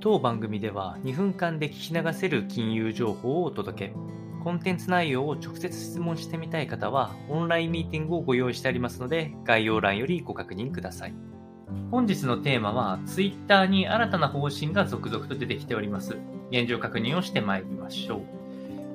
当番組では2分間で聞き流せる金融情報をお届け。コンテンツ内容を直接質問してみたい方は、オンラインミーティングをご用意してありますので、概要欄よりご確認ください。本日のテーマは、Twitter に新たな方針が続々と出てきております。現状確認をしてまいりましょう。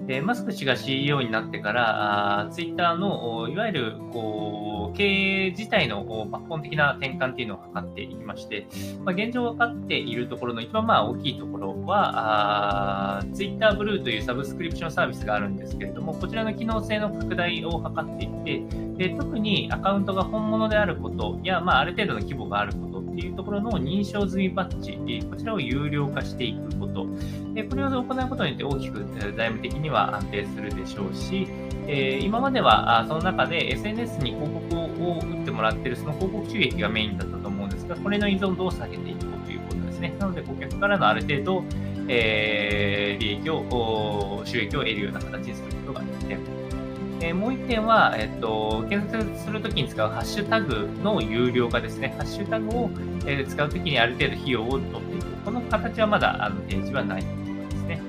でマスク氏が CEO になってから、ツイッターのいわゆるこう経営自体の抜本的な転換っていうのを図っていきまして、まあ、現状分かっているところの一番まあ大きいところは、ツイッターブルーというサブスクリプションサービスがあるんですけれども、こちらの機能性の拡大を図っていて、で特にアカウントが本物であることや、まあ、ある程度の規模があることっていうところの認証済みバッジ、こちらを有料化していくこと、これを行うことによって大きく財務的には安定するでしょうし、今まではその中で SNS に広告を打ってもらっているその広告収益がメインだったと思うんですが、これの依存度を下げていこうということですね。なので、顧客からのある程度、え、利益を、収益を得るような形にすることができて、え、もう1点は、えっと、検索するときに使うハッシュタグの有料化ですね。ハッシュタグを、え、使うときにある程度費用を取っていく。この形はまだあの提示はないということですね。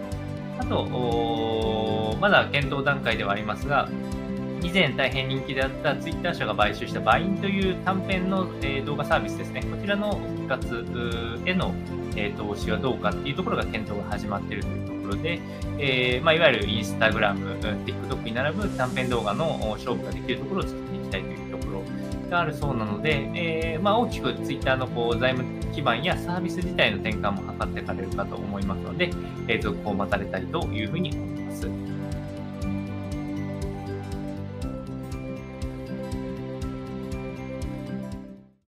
あと、まだ検討段階ではありますが、以前大変人気であったツイッター社が買収したバインという短編の、え動画サービスですね。こちらの復活への、え投資はどうかっていうところが検討が始まっているというところで、えー、まあ、いわゆるインスタグラム、TikTok に並ぶ短編動画の勝負ができるところを作っていきたいというところがあるそうなので、えー、まあ、大きく Twitter のこう財務基盤やサービス自体の転換も図っていかれるかと思いますので、え、続行を待たれたいというふうに思います。